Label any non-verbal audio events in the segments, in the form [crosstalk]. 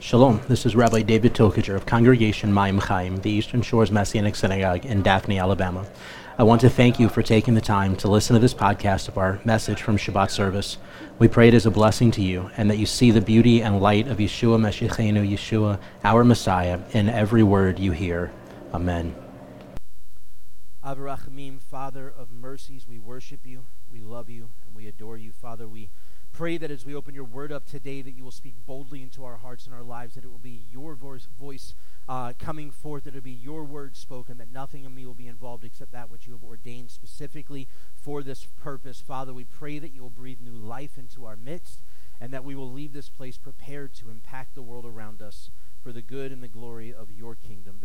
Shalom, this is Rabbi David Tokajer of Congregation Mayim Chaim, the Eastern Shores Messianic Synagogue in Daphne, Alabama. I want to thank you for taking the time to listen to this podcast of our message from Shabbat service. We pray it is a blessing to you and that you see the beauty and light of Yeshua Meshichenu, Yeshua, our Messiah, in every word you hear. Amen. Av HaRachamim, Father of mercies, we worship you, we love you, and we adore you. Father, we pray that as we open your word up today, that you will speak boldly into our hearts and our lives, that it will be your voice, voice uh, coming forth, that it will be your word spoken, that nothing in me will be involved except that which you have ordained specifically for this purpose. Father, we pray that you will breathe new life into our midst and that we will leave this place prepared to impact the world around us for the good and the glory of your kingdom.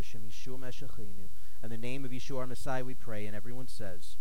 In the name of Yeshua our Messiah we pray, and everyone says,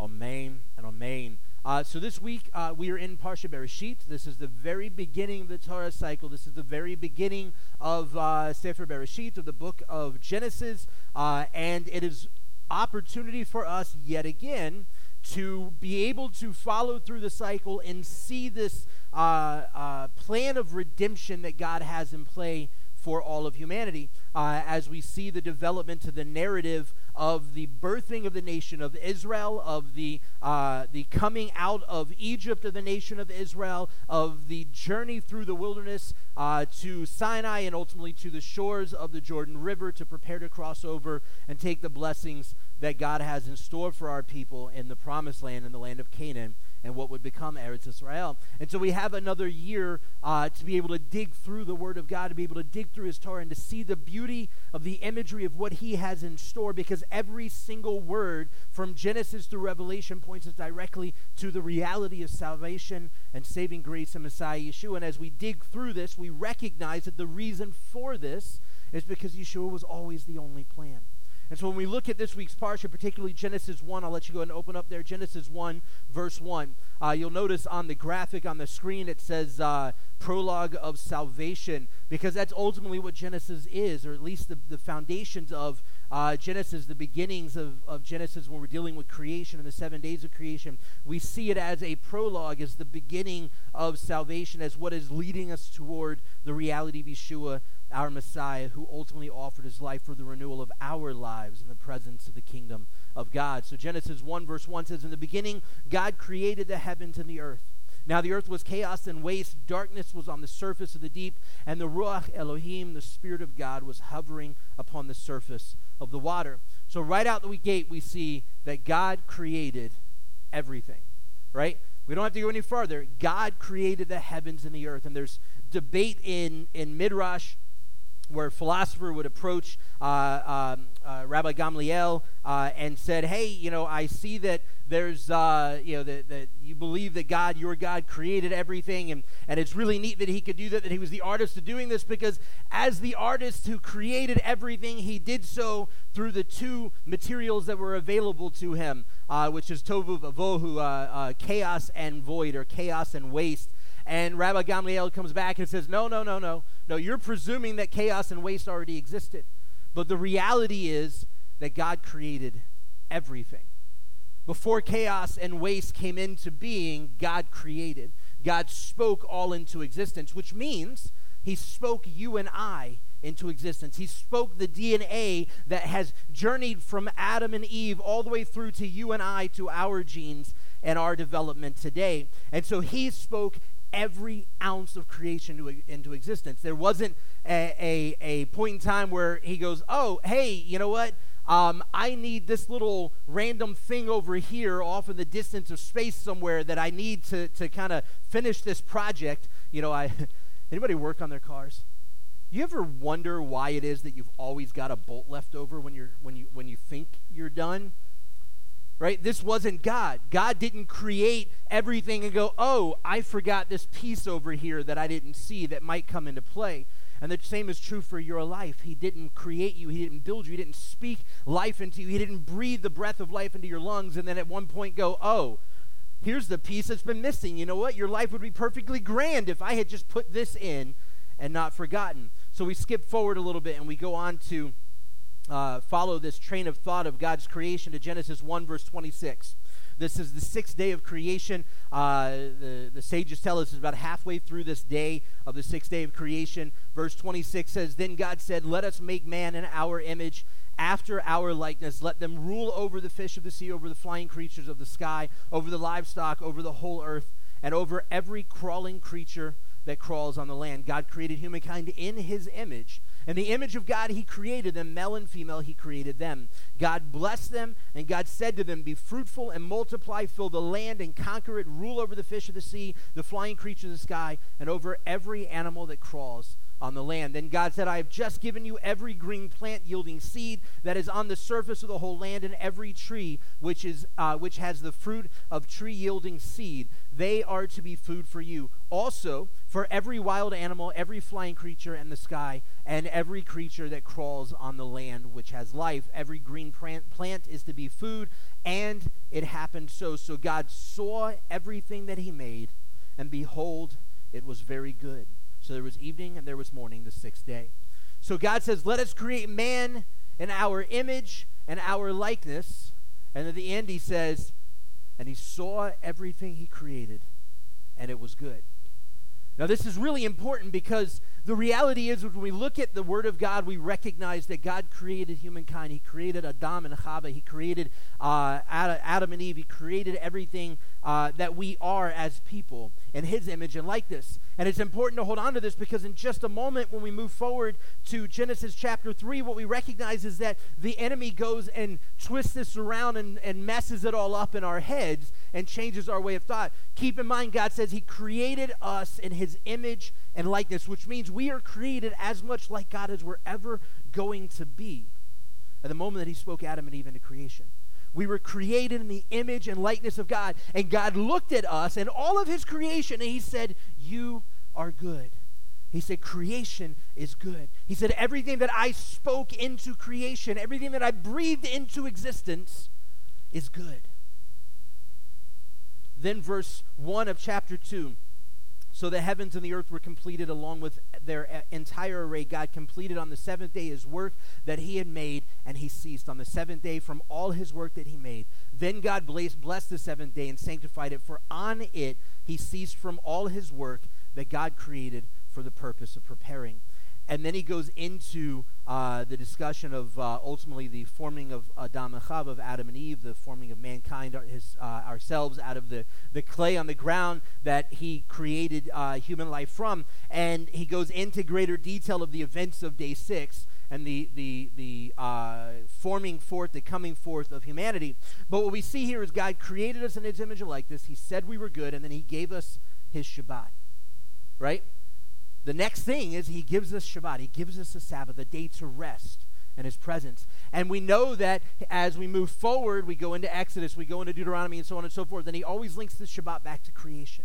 Amen and Amen. Uh, so this week uh, we are in Parsha Bereshit. This is the very beginning of the Torah cycle. This is the very beginning of uh, Sefer Bereshit, of the book of Genesis, uh, and it is opportunity for us yet again to be able to follow through the cycle and see this uh, uh, plan of redemption that God has in play for all of humanity uh, as we see the development of the narrative of the birthing of the nation of Israel, of the, uh, the coming out of Egypt of the nation of Israel, of the journey through the wilderness uh, to Sinai and ultimately to the shores of the Jordan River to prepare to cross over and take the blessings that God has in store for our people in the promised land, in the land of Canaan and what would become Eretz Israel. And so we have another year uh, to be able to dig through the Word of God, to be able to dig through His Torah, and to see the beauty of the imagery of what He has in store, because every single word from Genesis to Revelation points us directly to the reality of salvation and saving grace in Messiah Yeshua. And as we dig through this, we recognize that the reason for this is because Yeshua was always the only plan. And so when we look at this week's parsha, particularly Genesis 1, I'll let you go and open up there. Genesis 1, verse 1. Uh, you'll notice on the graphic on the screen it says uh, prologue of salvation, because that's ultimately what Genesis is, or at least the, the foundations of uh, Genesis, the beginnings of, of Genesis when we're dealing with creation and the seven days of creation. We see it as a prologue, as the beginning of salvation, as what is leading us toward the reality of Yeshua our Messiah, who ultimately offered his life for the renewal of our lives in the presence of the kingdom of God. So Genesis 1, verse 1 says, In the beginning, God created the heavens and the earth. Now the earth was chaos and waste, darkness was on the surface of the deep, and the Ruach Elohim, the Spirit of God, was hovering upon the surface of the water. So right out the gate, we see that God created everything, right? We don't have to go any further. God created the heavens and the earth. And there's debate in, in Midrash where a philosopher would approach uh, um, uh, Rabbi Gamliel uh, and said, "Hey, you know, I see that there's, uh, you know, that, that you believe that God, your God, created everything, and and it's really neat that He could do that. That He was the artist of doing this because as the artist who created everything, He did so through the two materials that were available to Him, uh, which is tohu vavohu, uh, chaos and void, or chaos and waste." And Rabbi Gamliel comes back and says, No, no, no, no. No, you're presuming that chaos and waste already existed. But the reality is that God created everything. Before chaos and waste came into being, God created. God spoke all into existence, which means He spoke you and I into existence. He spoke the DNA that has journeyed from Adam and Eve all the way through to you and I, to our genes and our development today. And so He spoke every ounce of creation to, into existence. There wasn't a, a, a, point in time where he goes, Oh, hey, you know what? Um, I need this little random thing over here off in the distance of space somewhere that I need to, to kind of finish this project. You know, I [laughs] anybody work on their cars? You ever wonder why it is that you've always got a bolt left over when you're when you when you think you're done? Right? This wasn't God. God didn't create everything and go, oh, I forgot this piece over here that I didn't see that might come into play. And the same is true for your life. He didn't create you, He didn't build you, He didn't speak life into you, He didn't breathe the breath of life into your lungs and then at one point go, oh, here's the piece that's been missing. You know what? Your life would be perfectly grand if I had just put this in and not forgotten. So we skip forward a little bit and we go on to uh, follow this train of thought of God's creation to Genesis 1, verse 26. This is the sixth day of creation. Uh, the, the sages tell us it's about halfway through this day of the sixth day of creation. Verse 26 says, Then God said, Let us make man in our image, after our likeness. Let them rule over the fish of the sea, over the flying creatures of the sky, over the livestock, over the whole earth, and over every crawling creature that crawls on the land. God created humankind in his image. In the image of God, he created them, male and female, he created them. God blessed them, and God said to them, Be fruitful and multiply, fill the land and conquer it, rule over the fish of the sea, the flying creatures of the sky, and over every animal that crawls on the land. Then God said, I have just given you every green plant yielding seed that is on the surface of the whole land, and every tree which is uh, which has the fruit of tree yielding seed. They are to be food for you. Also, for every wild animal, every flying creature in the sky, and every creature that crawls on the land which has life. Every green plant is to be food, and it happened so. So God saw everything that He made, and behold, it was very good. So there was evening and there was morning the sixth day. So God says, Let us create man in our image and our likeness. And at the end, he says, And he saw everything he created, and it was good. Now, this is really important because the reality is when we look at the Word of God, we recognize that God created humankind. He created Adam and Chava. He created uh, Adam and Eve. He created everything uh, that we are as people in His image and likeness. And it's important to hold on to this because in just a moment, when we move forward to Genesis chapter 3, what we recognize is that the enemy goes and twists this around and, and messes it all up in our heads and changes our way of thought. Keep in mind, God says He created us in His image and likeness, which means we are created as much like God as we're ever going to be at the moment that He spoke Adam and Eve into creation. We were created in the image and likeness of God, and God looked at us and all of His creation, and He said, You are good. He said, Creation is good. He said, Everything that I spoke into creation, everything that I breathed into existence is good. Then, verse 1 of chapter 2 So the heavens and the earth were completed along with their entire array. God completed on the seventh day his work that he had made, and he ceased on the seventh day from all his work that he made. Then God blessed the seventh day and sanctified it, for on it he ceased from all his work that God created for the purpose of preparing and then he goes into uh, the discussion of uh, ultimately the forming of Adam and of Adam and Eve, the forming of mankind, his, uh, ourselves out of the, the clay on the ground that he created uh, human life from. And he goes into greater detail of the events of day six and the, the, the uh, forming forth, the coming forth of humanity. But what we see here is God created us in his image like this. He said we were good, and then he gave us his Shabbat. Right? The next thing is he gives us Shabbat. He gives us a Sabbath, a day to rest in his presence. And we know that as we move forward, we go into Exodus, we go into Deuteronomy, and so on and so forth. And he always links the Shabbat back to creation.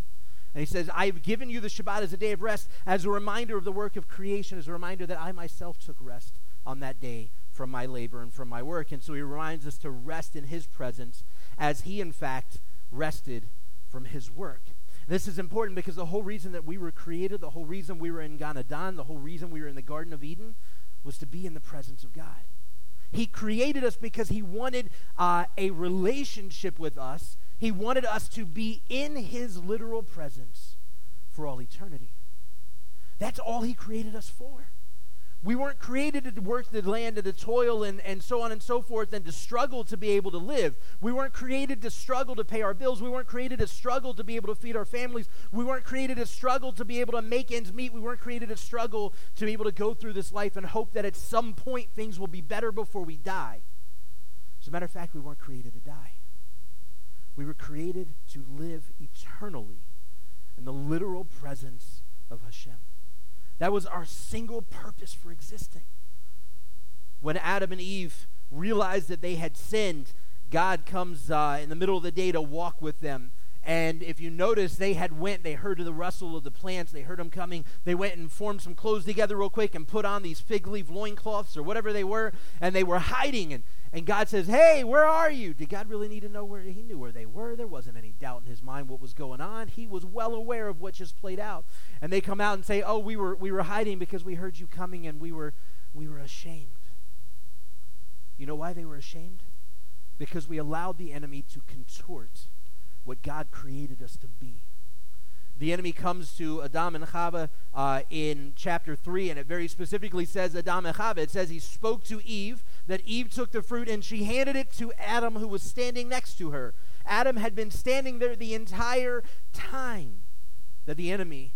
And he says, I've given you the Shabbat as a day of rest, as a reminder of the work of creation, as a reminder that I myself took rest on that day from my labor and from my work. And so he reminds us to rest in his presence as he, in fact, rested from his work. This is important because the whole reason that we were created, the whole reason we were in Gan Eden, the whole reason we were in the Garden of Eden was to be in the presence of God. He created us because he wanted uh, a relationship with us. He wanted us to be in his literal presence for all eternity. That's all he created us for. We weren't created to work the land and to toil and, and so on and so forth and to struggle to be able to live. We weren't created to struggle to pay our bills. We weren't created to struggle to be able to feed our families. We weren't created to struggle to be able to make ends meet. We weren't created to struggle to be able to go through this life and hope that at some point things will be better before we die. As a matter of fact, we weren't created to die. We were created to live eternally in the literal presence of Hashem. That was our single purpose for existing. When Adam and Eve realized that they had sinned, God comes uh, in the middle of the day to walk with them. And if you notice, they had went, they heard the rustle of the plants, they heard them coming. They went and formed some clothes together real quick and put on these fig leaf loincloths or whatever they were, and they were hiding. And and God says, Hey, where are you? Did God really need to know where? He knew where they were. There wasn't any doubt in his mind what was going on. He was well aware of what just played out. And they come out and say, Oh, we were, we were hiding because we heard you coming and we were, we were ashamed. You know why they were ashamed? Because we allowed the enemy to contort what God created us to be. the enemy comes to Adam and Chava uh, in chapter 3, and it very specifically says Adam and Chava. It says he spoke to Eve, that Eve took the fruit, and she handed it to Adam, who was standing next to her. Adam had been standing there the entire time that the enemy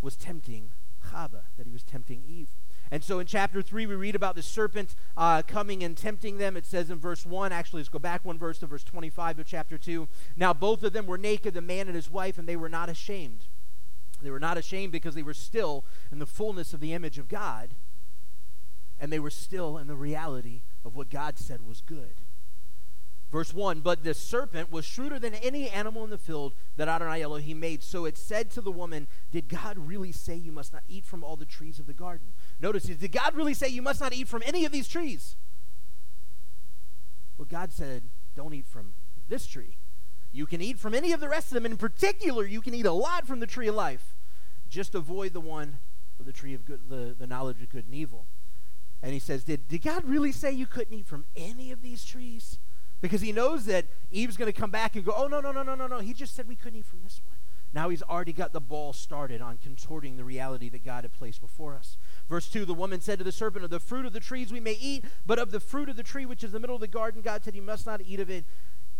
was tempting Chava, that he was tempting Eve. And so in chapter 3, we read about the serpent uh, coming and tempting them. It says in verse 1, actually, let's go back one verse to verse 25 of chapter 2. Now both of them were naked, the man and his wife, and they were not ashamed. They were not ashamed because they were still in the fullness of the image of God, and they were still in the reality of what God said was good. Verse 1 But the serpent was shrewder than any animal in the field that Adonai Elohim made. So it said to the woman, Did God really say you must not eat from all the trees of the garden? Notice, did God really say you must not eat from any of these trees? Well, God said, Don't eat from this tree. You can eat from any of the rest of them. In particular, you can eat a lot from the tree of life. Just avoid the one of the tree of good, the, the knowledge of good and evil. And he says, did, did God really say you couldn't eat from any of these trees? because he knows that Eve's going to come back and go, oh, no, no, no, no, no, no. He just said we couldn't eat from this one. Now he's already got the ball started on contorting the reality that God had placed before us. Verse 2 The woman said to the serpent, Of the fruit of the trees we may eat, but of the fruit of the tree which is in the middle of the garden, God said, You must not eat of it,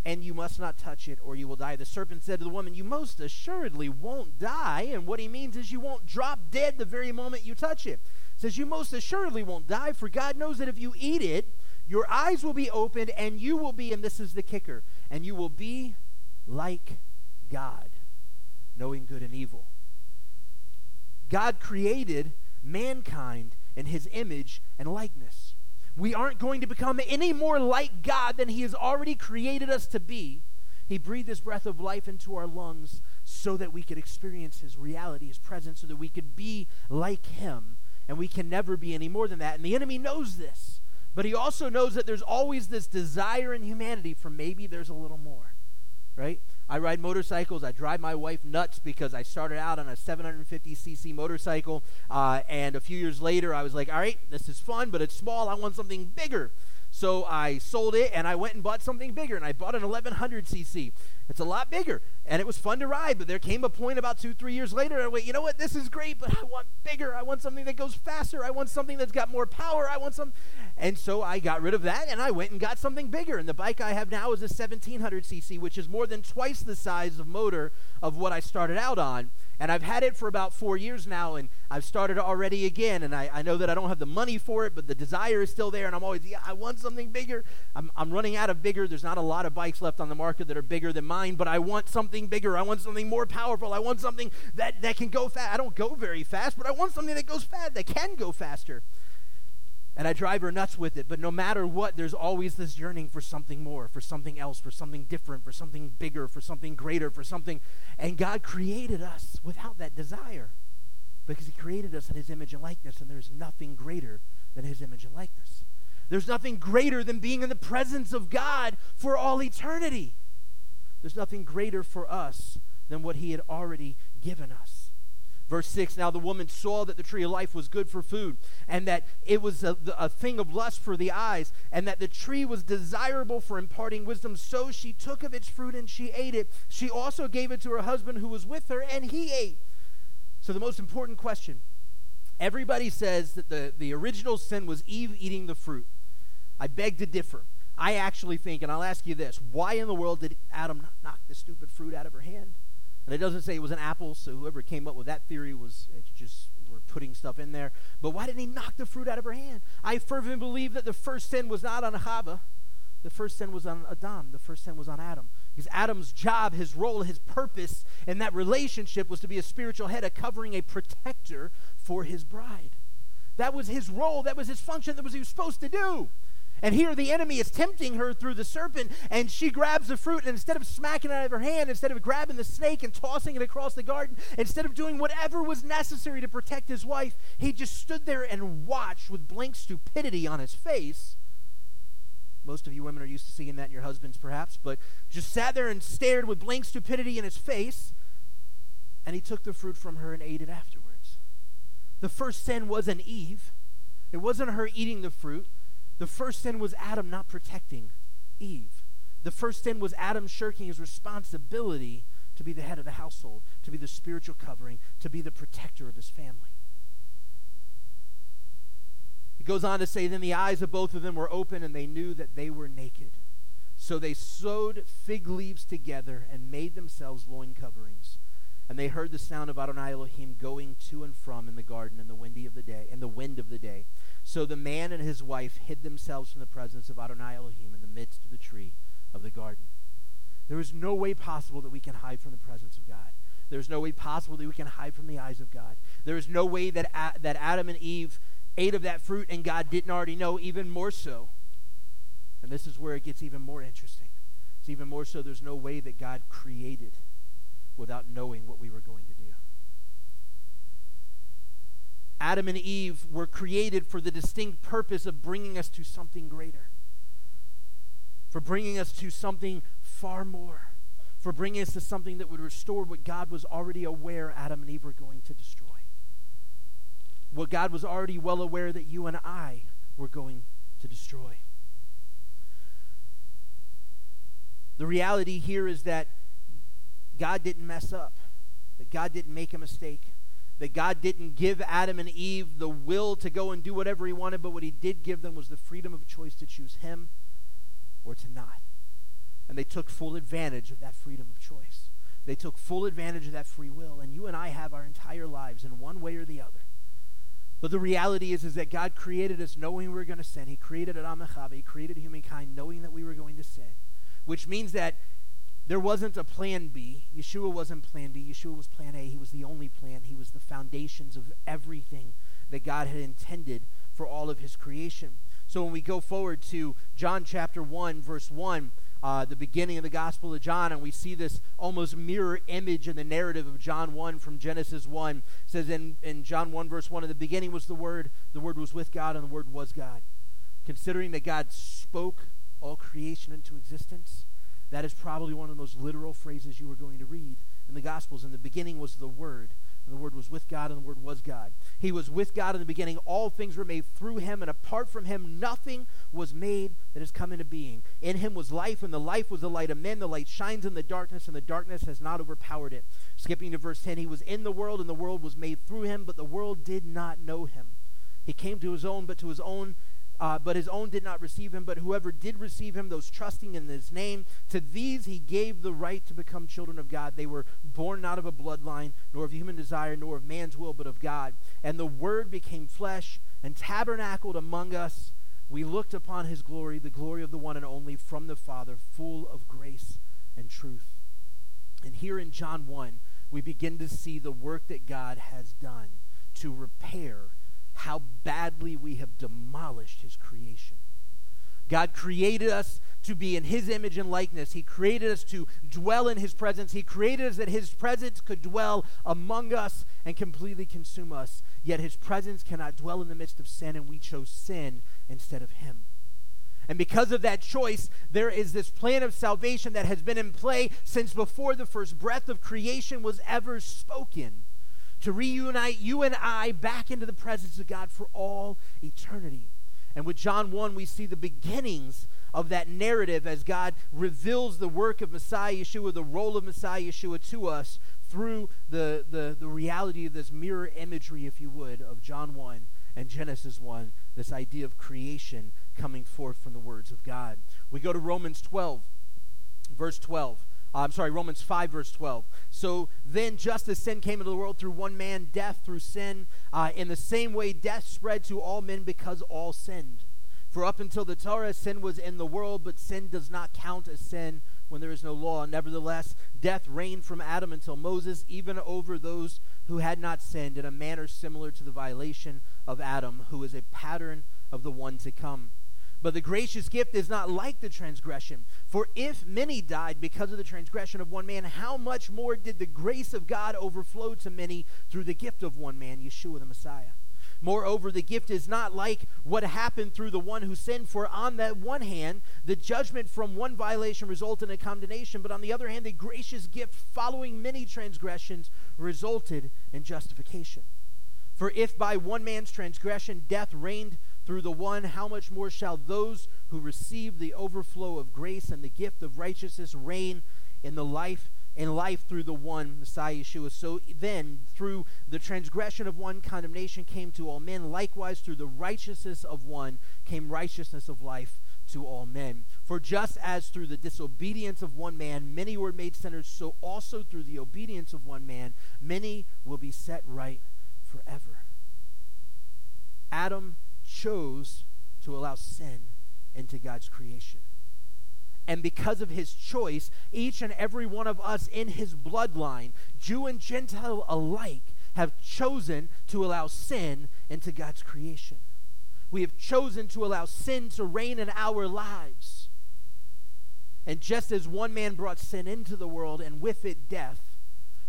and you must not touch it, or you will die. The serpent said to the woman, You most assuredly won't die. And what he means is you won't drop dead the very moment you touch it. Says, You most assuredly won't die, for God knows that if you eat it, your eyes will be opened, and you will be, and this is the kicker, and you will be like God, knowing good and evil. God created mankind in his image and likeness. We aren't going to become any more like God than he has already created us to be. He breathed his breath of life into our lungs so that we could experience his reality, his presence, so that we could be like him. And we can never be any more than that. And the enemy knows this. But he also knows that there's always this desire in humanity for maybe there's a little more, right? I ride motorcycles. I drive my wife nuts because I started out on a 750cc motorcycle. Uh, and a few years later, I was like, all right, this is fun, but it's small. I want something bigger. So I sold it and I went and bought something bigger. And I bought an 1100cc. It's a lot bigger, and it was fun to ride. But there came a point about two, three years later, I went, you know what? This is great, but I want bigger. I want something that goes faster. I want something that's got more power. I want some, and so I got rid of that, and I went and got something bigger. And the bike I have now is a 1700cc, which is more than twice the size of motor of what I started out on. And I've had it for about four years now, and I've started already again. And I, I know that I don't have the money for it, but the desire is still there. And I'm always, yeah, I want something bigger. I'm, I'm running out of bigger. There's not a lot of bikes left on the market that are bigger than mine, but I want something bigger. I want something more powerful. I want something that, that can go fast. I don't go very fast, but I want something that goes fast, that can go faster and I drive her nuts with it. But no matter what, there's always this yearning for something more, for something else, for something different, for something bigger, for something greater, for something. And God created us without that desire because He created us in His image and likeness, and there's nothing greater than His image and likeness. There's nothing greater than being in the presence of God for all eternity. There's nothing greater for us than what He had already given us. Verse 6 Now the woman saw that the tree of life was good for food, and that it was a, a, thing of lust for the eyes, and that the tree was desirable for imparting wisdom. So she took of its fruit and she ate it. She also gave it to her husband who was with her, and he ate. So, the most important question everybody says that the, the original sin was Eve eating the fruit. I beg to differ. I actually think, and I'll ask you this why in the world did Adam not knock the stupid fruit out of her hand? And it doesn't say it was an apple, so whoever came up with that theory was it's just we're putting stuff in there. But why didn't he knock the fruit out of her hand? I fervently believe that the first sin was not on Chava. The first sin was on Adam. The first sin was on Adam. Because Adam's job, his role, his purpose in that relationship was to be a spiritual head, a covering, a protector for his bride. That was his role. That was his function. That was he was supposed to do. And here the enemy is tempting her through the serpent, and she grabs the fruit, and instead of smacking it out of her hand, instead of grabbing the snake and tossing it across the garden, instead of doing whatever was necessary to protect his wife, he just stood there and watched with blank stupidity on his face. Most of you women are used to seeing that in your husbands, perhaps, but just sat there and stared with blank stupidity in his face, and he took the fruit from her and ate it afterwards. The first sin wasn't Eve, it wasn't her eating the fruit. The first sin was Adam not protecting Eve. The first sin was Adam shirking his responsibility to be the head of the household, to be the spiritual covering, to be the protector of his family. It goes on to say, Then the eyes of both of them were open, and they knew that they were naked. So they sewed fig leaves together and made themselves loin coverings. And they heard the sound of Adonai Elohim going to and from in the garden in the windy of the day, in the wind of the day. So the man and his wife hid themselves from the presence of Adonai Elohim in the midst of the tree of the garden. There is no way possible that we can hide from the presence of God. There's no way possible that we can hide from the eyes of God. There is no way that, that Adam and Eve ate of that fruit and God didn't already know, even more so. And this is where it gets even more interesting. It's even more so there's no way that God created without knowing what we were going to. Adam and Eve were created for the distinct purpose of bringing us to something greater, for bringing us to something far more, for bringing us to something that would restore what God was already aware Adam and Eve were going to destroy. What God was already well aware that you and I were going to destroy. The reality here is that God didn't mess up, that God didn't make a mistake, that God didn't give Adam and Eve the will to go and do whatever he wanted, but what he did give them was the freedom of choice to choose him or to not. And they took full advantage of that freedom of choice. They took full advantage of that free will. And you and I have our entire lives in one way or the other. But the reality is, is that God created us knowing we were going to sin. He created Adam and Chava. He created humankind knowing that we were going to sin. Which means that there wasn't a plan B. Yeshua wasn't plan B. Yeshua was plan A. He was the only plan. He was the foundations of everything that God had intended for all of his creation. So when we go forward to John chapter 1, verse 1, uh, the beginning of the Gospel of John, and we see this almost mirror image in the narrative of John 1 from Genesis 1. It says in, in John 1, verse 1, in the beginning was the Word, the Word was with God, and the Word was God. Considering that God spoke all creation into existence, that is probably one of the most literal phrases you were going to read in the Gospels. In the beginning was the Word, and the Word was with God, and the Word was God. He was with God in the beginning. All things were made through him, and apart from him, nothing was made that has come into being. In him was life, and the life was the light of men. The light shines in the darkness, and the darkness has not overpowered it. Skipping to verse 10 He was in the world, and the world was made through him, but the world did not know him. He came to his own, but to his own uh, but his own did not receive him. But whoever did receive him, those trusting in his name, to these he gave the right to become children of God. They were born not of a bloodline, nor of human desire, nor of man's will, but of God. And the Word became flesh and tabernacled among us. We looked upon his glory, the glory of the one and only from the Father, full of grace and truth. And here in John 1, we begin to see the work that God has done to repair how badly we have demolished his creation. God created us to be in his image and likeness. He created us to dwell in his presence. He created us that his presence could dwell among us and completely consume us. Yet his presence cannot dwell in the midst of sin, and we chose sin instead of him. And because of that choice, there is this plan of salvation that has been in play since before the first breath of creation was ever spoken to reunite you and I back into the presence of God for all eternity. And with John 1, we see the beginnings of that narrative as God reveals the work of Messiah Yeshua, the role of Messiah Yeshua to us through the, the, the reality of this mirror imagery, if you would, of John 1 and Genesis 1, this idea of creation coming forth from the words of God. We go to Romans 12, verse 12. I'm sorry, Romans 5, verse 12. So then, just as sin came into the world through one man, death through sin, uh, in the same way, death spread to all men because all sinned. For up until the Torah, sin was in the world, but sin does not count as sin when there is no law. Nevertheless, death reigned from Adam until Moses, even over those who had not sinned, in a manner similar to the violation of Adam, who is a pattern of the one to come. But the gracious gift is not like the transgression. For if many died because of the transgression of one man, how much more did the grace of God overflow to many through the gift of one man, Yeshua the Messiah? Moreover, the gift is not like what happened through the one who sinned, for on that one hand, the judgment from one violation resulted in condemnation, but on the other hand, the gracious gift following many transgressions resulted in justification. For if by one man's transgression death reigned through the one, how much more shall those who receive the overflow of grace and the gift of righteousness reign in the life in life through the one Messiah Yeshua. So then, through the transgression of one, condemnation came to all men. Likewise, through the righteousness of one came righteousness of life to all men. For just as through the disobedience of one man many were made sinners, so also through the obedience of one man many will be set right forever. Adam chose to allow sin into God's creation. And because of his choice, each and every one of us in his bloodline, Jew and Gentile alike, have chosen to allow sin into God's creation. We have chosen to allow sin to reign in our lives. And just as one man brought sin into the world and with it death,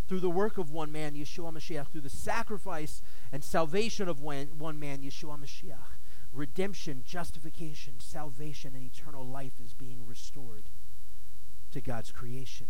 through the work of one man, Yeshua Mashiach, through the sacrifice and salvation of one, one man, Yeshua Mashiach, redemption, justification, salvation, and eternal life is being restored to God's creation.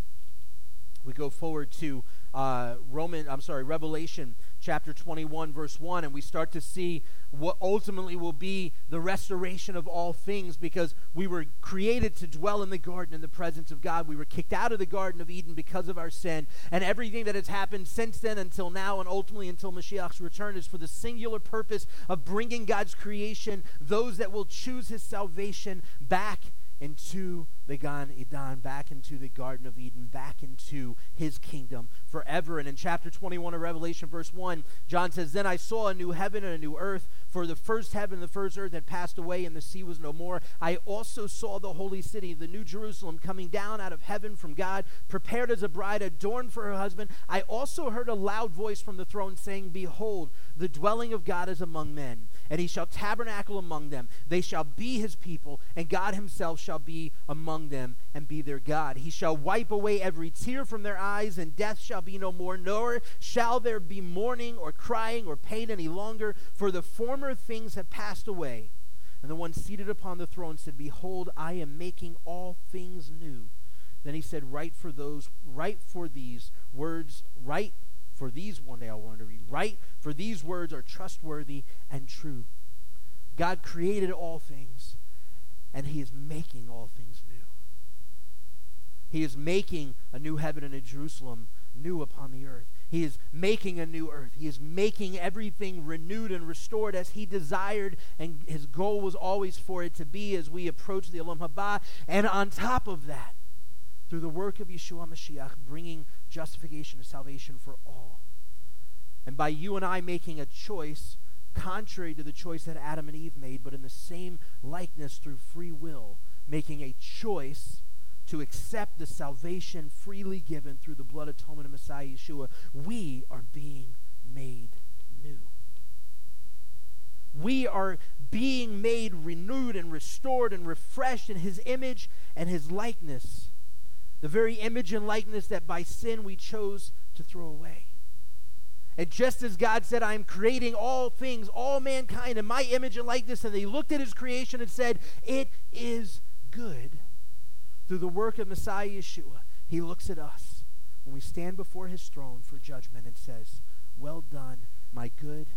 We go forward to uh, Roman, I'm sorry, Revelation chapter 21, verse 1, and we start to see what ultimately will be the restoration of all things because we were created to dwell in the garden in the presence of God. We were kicked out of the Garden of Eden because of our sin, and everything that has happened since then until now and ultimately until Mashiach's return is for the singular purpose of bringing God's creation, those that will choose his salvation, back into the Gan Eden, back into the Garden of Eden, back into his kingdom forever. And in chapter 21 of Revelation, verse 1, John says, Then I saw a new heaven and a new earth, for the first heaven and the first earth had passed away, and the sea was no more. I also saw the holy city, the new Jerusalem, coming down out of heaven from God, prepared as a bride adorned for her husband. I also heard a loud voice from the throne saying, Behold, the dwelling of God is among men, and he shall tabernacle among them. They shall be his people, and God himself shall be among them and be their God. He shall wipe away every tear from their eyes, and death shall be no more, nor shall there be mourning or crying or pain any longer, for the former things have passed away. And the one seated upon the throne said, Behold, I am making all things new. Then he said, Write for those, write for these words, write for these one day I want to read. right? for these words are trustworthy and true. God created all things, and he is making all things new. He is making a new heaven and a Jerusalem new upon the earth. He is making a new earth. He is making everything renewed and restored as he desired, and his goal was always for it to be as we approach the Olam Haba. And on top of that, through the work of Yeshua Mashiach, bringing justification and salvation for all. And by you and I making a choice contrary to the choice that Adam and Eve made, but in the same likeness through free will, making a choice to accept the salvation freely given through the blood atonement of Messiah Yeshua, we are being made new. We are being made renewed and restored and refreshed in his image and his likeness. The very image and likeness that by sin we chose to throw away. And just as God said, I am creating all things, all mankind in my image and likeness, and they looked at his creation and said, It is good through the work of Messiah Yeshua, he looks at us when we stand before his throne for judgment and says, Well done, my good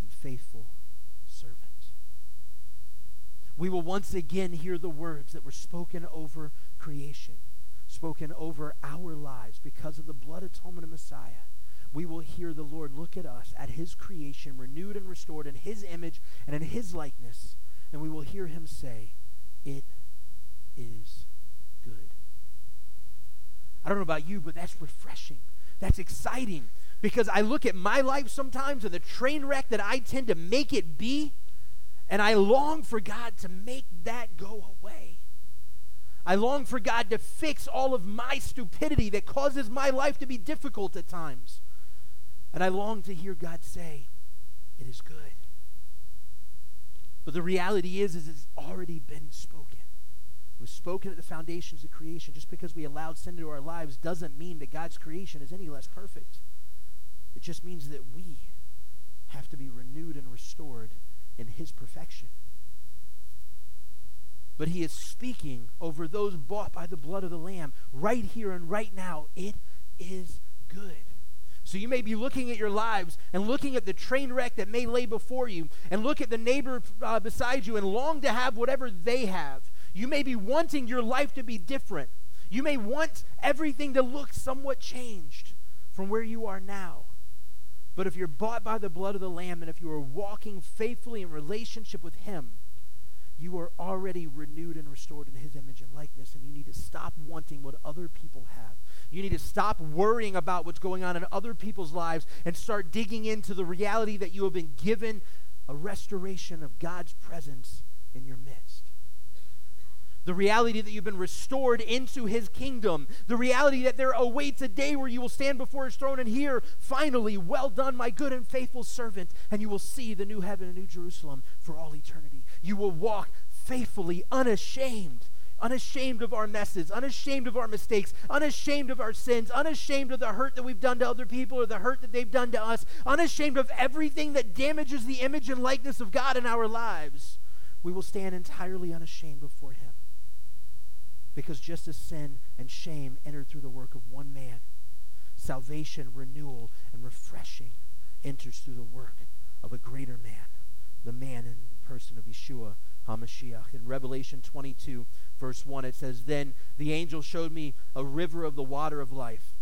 and faithful servant. We will once again hear the words that were spoken over creation, spoken over our lives because of the blood atonement of Messiah. We will hear the Lord look at us, at his creation, renewed and restored in his image and in his likeness, and we will hear him say, It is good. I don't know about you, but that's refreshing. That's exciting because I look at my life sometimes and the train wreck that I tend to make it be, and I long for God to make that go away. I long for God to fix all of my stupidity that causes my life to be difficult at times. And I long to hear God say, It is good. But the reality is, is it's already been spoken. It was spoken at the foundations of creation. Just because we allowed sin into our lives doesn't mean that God's creation is any less perfect. It just means that we have to be renewed and restored in His perfection. But He is speaking over those bought by the blood of the Lamb right here and right now. It is good. So you may be looking at your lives and looking at the train wreck that may lay before you, and look at the neighbor uh, beside you and long to have whatever they have. You may be wanting your life to be different. You may want everything to look somewhat changed from where you are now. But if you're bought by the blood of the Lamb and if you are walking faithfully in relationship with Him, you are already renewed and restored in His image and likeness, and you need to stop wanting what other people have. You need to stop worrying about what's going on in other people's lives and start digging into the reality that you have been given a restoration of God's presence in your midst the reality that you've been restored into his kingdom, the reality that there awaits a day where you will stand before his throne and hear, finally, well done, my good and faithful servant, and you will see the new heaven and new Jerusalem for all eternity. You will walk faithfully, unashamed. Unashamed of our messes, unashamed of our mistakes, unashamed of our sins, unashamed of the hurt that we've done to other people or the hurt that they've done to us, unashamed of everything that damages the image and likeness of God in our lives. We will stand entirely unashamed before Him. Because just as sin and shame entered through the work of one man, salvation, renewal, and refreshing enters through the work of a greater man, the man in person of Yeshua HaMashiach. In Revelation 22, verse 1, it says, Then the angel showed me a river of the water of life,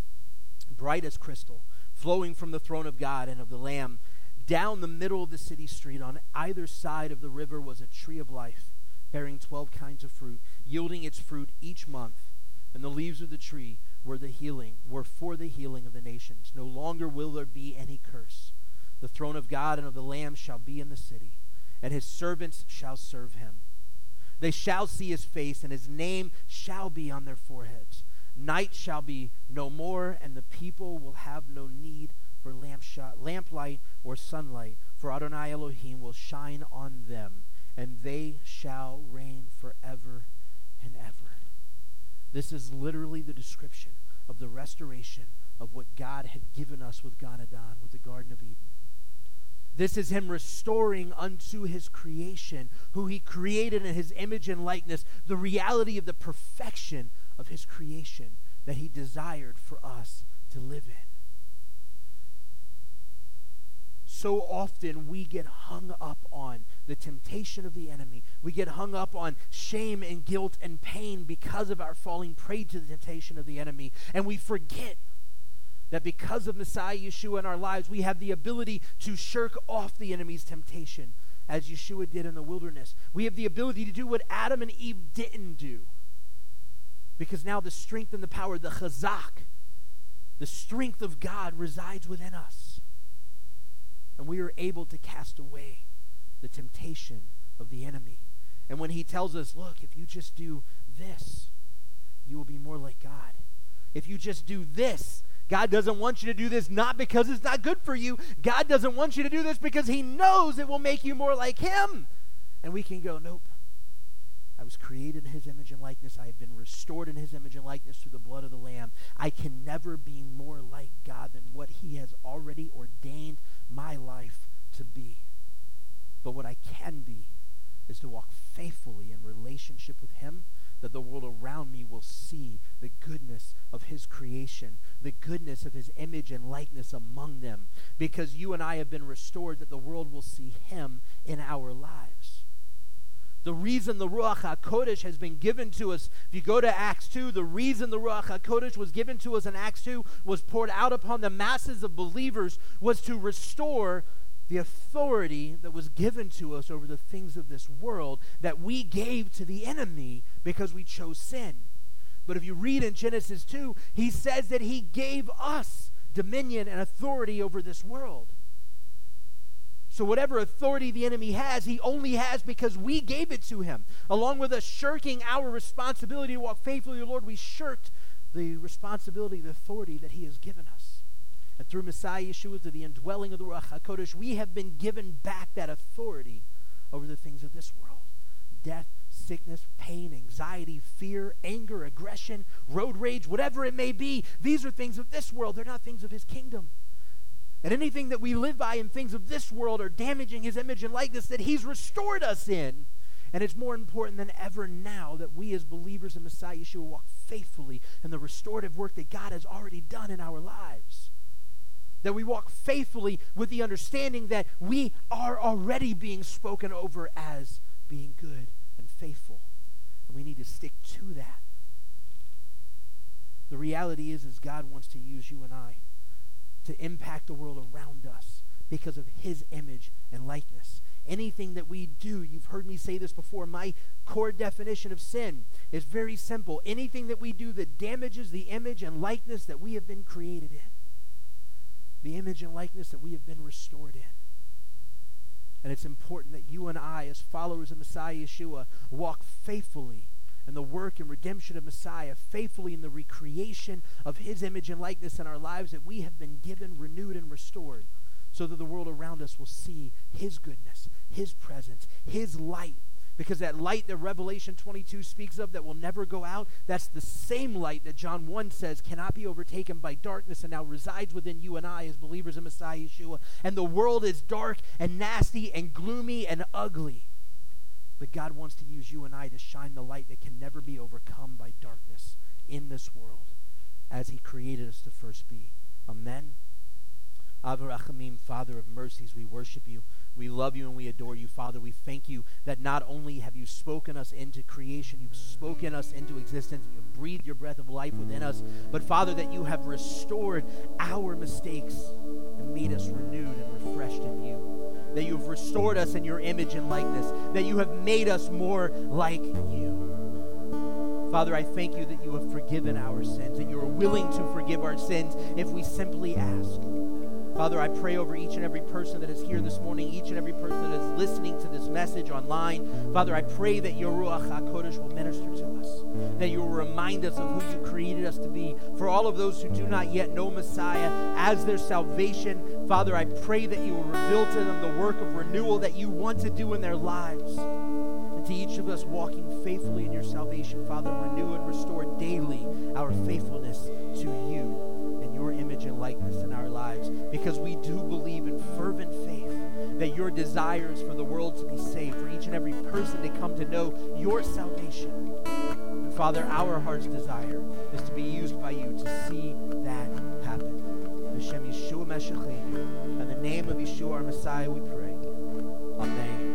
bright as crystal, flowing from the throne of God and of the Lamb. Down the middle of the city street, on either side of the river, was a tree of life bearing 12 kinds of fruit, yielding its fruit each month. And the leaves of the tree were the healing, were for the healing of the nations. No longer will there be any curse. The throne of God and of the Lamb shall be in the city, and his servants shall serve him. They shall see his face, and his name shall be on their foreheads. Night shall be no more, and the people will have no need for lamp lamplight or sunlight, for Adonai Elohim will shine on them and they shall reign forever and ever. This is literally the description of the restoration of what God had given us with Gan Eden, with the Garden of Eden. This is him restoring unto his creation, who he created in his image and likeness, the reality of the perfection of his creation that he desired for us to live in. so often we get hung up on the temptation of the enemy. We get hung up on shame and guilt and pain because of our falling prey to the temptation of the enemy. And we forget that because of Messiah Yeshua in our lives, we have the ability to shirk off the enemy's temptation, as Yeshua did in the wilderness. We have the ability to do what Adam and Eve didn't do. Because now the strength and the power, the chazak, the strength of God resides within us and we are able to cast away the temptation of the enemy. And when he tells us, look, if you just do this, you will be more like God. If you just do this, God doesn't want you to do this not because it's not good for you. God doesn't want you to do this because he knows it will make you more like him. And we can go, nope. I was created in his image and likeness. I have been restored in his image and likeness through the blood of the Lamb. I can never be more like God than what he has already ordained my life to be. But what I can be is to walk faithfully in relationship with him that the world around me will see the goodness of his creation, the goodness of his image and likeness among them. Because you and I have been restored, that the world will see him in our lives. The reason the Ruach HaKodesh has been given to us, if you go to Acts 2, the reason the Ruach HaKodesh was given to us in Acts 2 was poured out upon the masses of believers was to restore the authority that was given to us over the things of this world that we gave to the enemy because we chose sin. But if you read in Genesis 2, he says that he gave us dominion and authority over this world. So, whatever authority the enemy has, he only has because we gave it to him. Along with us shirking our responsibility to walk faithfully to the Lord, we shirked the responsibility, the authority that he has given us. And through Messiah Yeshua, through the indwelling of the Ruach HaKodesh, we have been given back that authority over the things of this world death, sickness, pain, anxiety, fear, anger, aggression, road rage, whatever it may be. These are things of this world, they're not things of his kingdom. And anything that we live by in things of this world are damaging his image and likeness that he's restored us in. And it's more important than ever now that we as believers in Messiah Yeshua walk faithfully in the restorative work that God has already done in our lives. That we walk faithfully with the understanding that we are already being spoken over as being good and faithful. And we need to stick to that. The reality is, is God wants to use you and I to impact the world around us because of his image and likeness. Anything that we do, you've heard me say this before, my core definition of sin is very simple. Anything that we do that damages the image and likeness that we have been created in, the image and likeness that we have been restored in. And it's important that you and I, as followers of Messiah Yeshua, walk faithfully in the work and redemption of Messiah, faithfully in the recreation of his image and likeness in our lives that we have been given, renewed, and restored, so that the world around us will see his goodness, his presence, his light because that light that Revelation 22 speaks of that will never go out, that's the same light that John 1 says cannot be overtaken by darkness and now resides within you and I as believers in Messiah Yeshua. And the world is dark and nasty and gloomy and ugly. But God wants to use you and I to shine the light that can never be overcome by darkness in this world as He created us to first be. Amen. Av HaRachamim, Father of mercies, we worship you. We love you and we adore you, Father. We thank you that not only have you spoken us into creation, you've spoken us into existence, you've breathed your breath of life within us, but Father, that you have restored our mistakes and made us renewed and refreshed in you. That you have restored us in your image and likeness, that you have made us more like you. Father, I thank you that you have forgiven our sins and you are willing to forgive our sins if we simply ask. Father, I pray over each and every person that is here this morning, each and every person that is listening to this message online. Father, I pray that your Ruach HaKodesh will minister to us, that you will remind us of who you created us to be. For all of those who do not yet know Messiah as their salvation, Father, I pray that you will reveal to them the work of renewal that you want to do in their lives. And to each of us walking faithfully in your salvation, Father, renew and restore daily our faithfulness to you your image and likeness in our lives because we do believe in fervent faith that your desires for the world to be saved, for each and every person to come to know your salvation. And Father, our heart's desire is to be used by you to see that happen. Hashem. In the name of Yeshua, our Messiah, we pray. Amen.